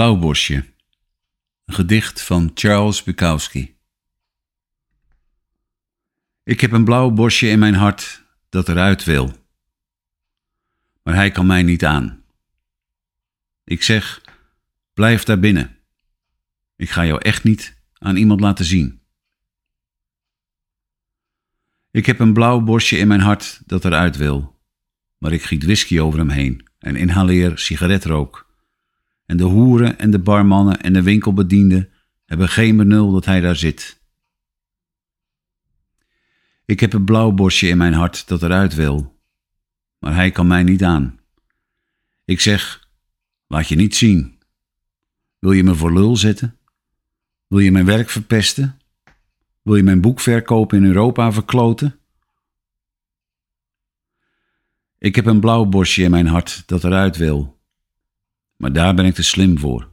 Blauwbosje. Een gedicht van Charles Bukowski. Ik heb een blauw bosje in mijn hart dat eruit wil. Maar hij kan mij niet aan. Ik zeg, blijf daar binnen. Ik ga jou echt niet aan iemand laten zien. Ik heb een blauw bosje in mijn hart dat eruit wil. Maar ik giet whisky over hem heen en inhaleer sigaretrook en de hoeren en de barmannen en de winkelbedienden hebben geen benul dat hij daar zit. Ik heb een blauw bosje in mijn hart dat eruit wil, maar hij kan mij niet aan. Ik zeg, laat je niet zien. Wil je me voor lul zetten? Wil je mijn werk verpesten? Wil je mijn boekverkoop in Europa verkloten? Ik heb een blauw bosje in mijn hart dat eruit wil, maar daar ben ik te slim voor.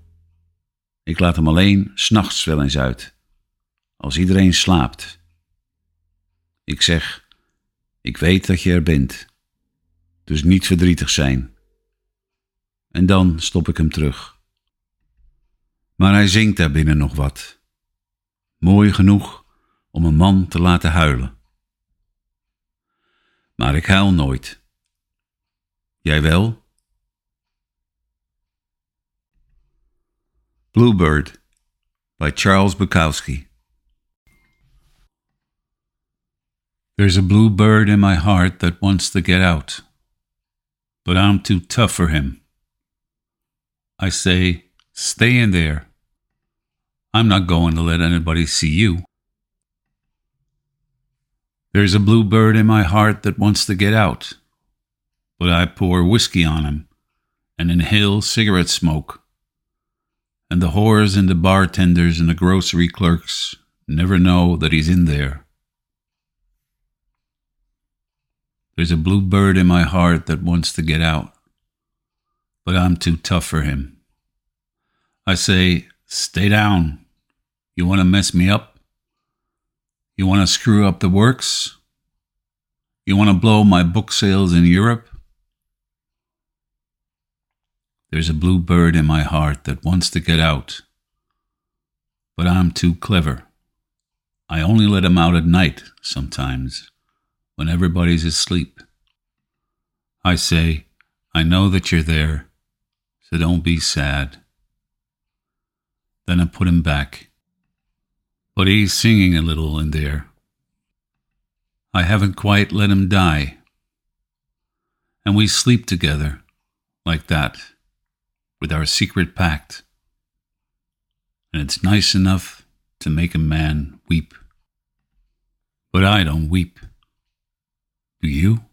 Ik laat hem alleen s'nachts wel eens uit, als iedereen slaapt. Ik zeg, ik weet dat je er bent, dus niet verdrietig zijn. En dan stop ik hem terug. Maar hij zingt daar binnen nog wat. Mooi genoeg om een man te laten huilen. Maar ik huil nooit. Jij wel? Bluebird by Charles Bukowski. There's a bluebird in my heart that wants to get out, but I'm too tough for him. I say, stay in there. I'm not going to let anybody see you. There's a bluebird in my heart that wants to get out, but I pour whiskey on him and inhale cigarette smoke and the whores and the bartenders and the grocery clerks never know that he's in there. There's a blue bird in my heart that wants to get out, but I'm too tough for him. I say, Stay down. You want to mess me up? You want to screw up the works? You want to blow my book sales in Europe? There's a blue bird in my heart that wants to get out. But I'm too clever. I only let him out at night sometimes, when everybody's asleep. I say, I know that you're there, so don't be sad. Then I put him back. But he's singing a little in there. I haven't quite let him die. And we sleep together, like that with our secret pact, and it's nice enough to make a man weep. But I don't weep. Do you?